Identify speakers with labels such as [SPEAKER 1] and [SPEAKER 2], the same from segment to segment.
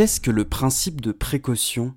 [SPEAKER 1] Qu'est-ce que le principe de précaution?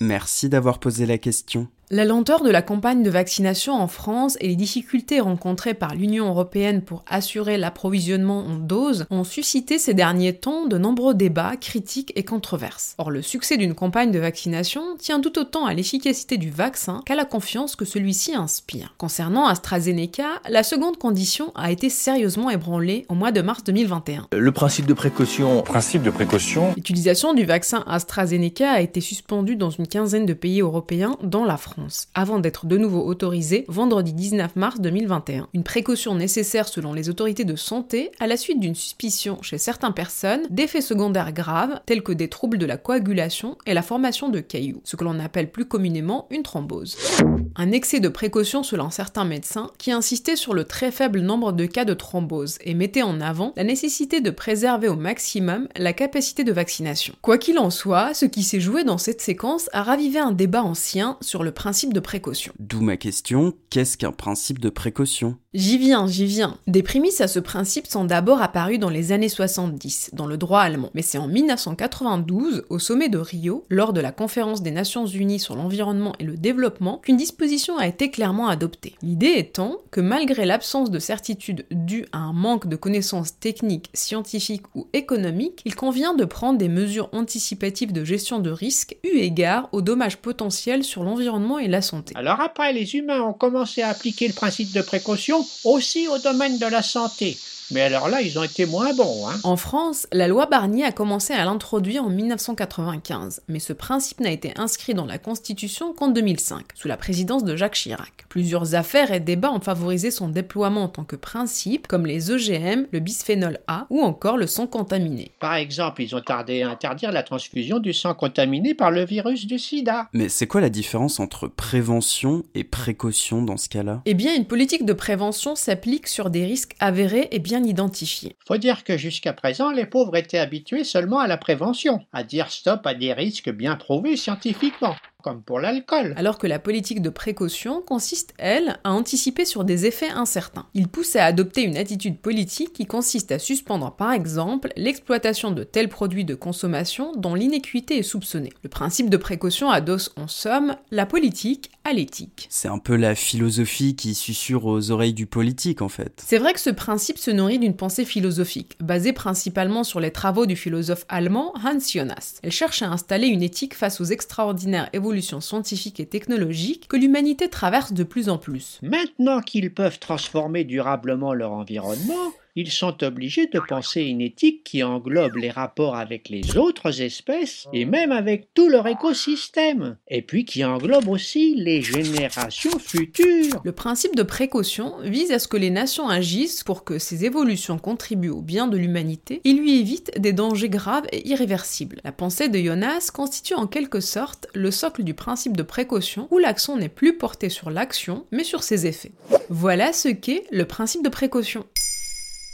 [SPEAKER 1] Merci d'avoir posé la question.
[SPEAKER 2] La lenteur de la campagne de vaccination en France et les difficultés rencontrées par l'Union européenne pour assurer l'approvisionnement en doses ont suscité ces derniers temps de nombreux débats, critiques et controverses. Or, le succès d'une campagne de vaccination tient tout autant à l'efficacité du vaccin qu'à la confiance que celui-ci inspire. Concernant AstraZeneca, la seconde condition a été sérieusement ébranlée au mois de mars 2021.
[SPEAKER 3] Le principe de précaution.
[SPEAKER 4] Principe de précaution.
[SPEAKER 2] L'utilisation du vaccin AstraZeneca a été suspendue dans une quinzaine de pays européens, dont la France avant d'être de nouveau autorisé vendredi 19 mars 2021. Une précaution nécessaire selon les autorités de santé à la suite d'une suspicion chez certaines personnes d'effets secondaires graves tels que des troubles de la coagulation et la formation de cailloux, ce que l'on appelle plus communément une thrombose. Un excès de précaution selon certains médecins qui insistaient sur le très faible nombre de cas de thrombose et mettaient en avant la nécessité de préserver au maximum la capacité de vaccination. Quoi qu'il en soit, ce qui s'est joué dans cette séquence a ravivé un débat ancien sur le principe de précaution.
[SPEAKER 1] D'où ma question, qu'est-ce qu'un principe de précaution?
[SPEAKER 2] J'y viens, j'y viens. Des prémices à ce principe sont d'abord apparues dans les années 70, dans le droit allemand. Mais c'est en 1992, au sommet de Rio, lors de la conférence des Nations Unies sur l'environnement et le développement, qu'une disposition a été clairement adoptée. L'idée étant que malgré l'absence de certitude due à un manque de connaissances techniques, scientifiques ou économiques, il convient de prendre des mesures anticipatives de gestion de risque eu égard aux dommages potentiels sur l'environnement et la santé.
[SPEAKER 5] Alors après, les humains ont commencé à appliquer le principe de précaution aussi au domaine de la santé. Mais alors là, ils ont été moins bons. Hein.
[SPEAKER 2] En France, la loi Barnier a commencé à l'introduire en 1995, mais ce principe n'a été inscrit dans la Constitution qu'en 2005, sous la présidence de Jacques Chirac. Plusieurs affaires et débats ont favorisé son déploiement en tant que principe, comme les OGM, le bisphénol A ou encore le sang contaminé.
[SPEAKER 5] Par exemple, ils ont tardé à interdire la transfusion du sang contaminé par le virus du sida.
[SPEAKER 1] Mais c'est quoi la différence entre prévention et précaution dans ce cas-là?
[SPEAKER 2] Eh bien, une politique de prévention s'applique sur des risques avérés et bien identifié.
[SPEAKER 5] Faut dire que jusqu'à présent, les pauvres étaient habitués seulement à la prévention, à dire stop à des risques bien prouvés scientifiquement comme pour l'alcool.
[SPEAKER 2] Alors que la politique de précaution consiste, elle, à anticiper sur des effets incertains. Il pousse à adopter une attitude politique qui consiste à suspendre par exemple l'exploitation de tels produits de consommation dont l'inéquité est soupçonnée. Le principe de précaution adosse en somme la politique à l'éthique.
[SPEAKER 1] C'est un peu la philosophie qui susurre aux oreilles du politique en fait.
[SPEAKER 2] C'est vrai que ce principe se nourrit d'une pensée philosophique, basée principalement sur les travaux du philosophe allemand Hans Jonas. Elle cherche à installer une éthique face aux extraordinaires évolutions scientifiques et technologiques que l'humanité traverse de plus en plus.
[SPEAKER 5] Maintenant qu'ils peuvent transformer durablement leur environnement, ils sont obligés de penser une éthique qui englobe les rapports avec les autres espèces et même avec tout leur écosystème, et puis qui englobe aussi les générations futures.
[SPEAKER 2] Le principe de précaution vise à ce que les nations agissent pour que ces évolutions contribuent au bien de l'humanité et lui évitent des dangers graves et irréversibles. La pensée de Jonas constitue en quelque sorte le socle du principe de précaution où l'action n'est plus portée sur l'action mais sur ses effets. Voilà ce qu'est le principe de précaution.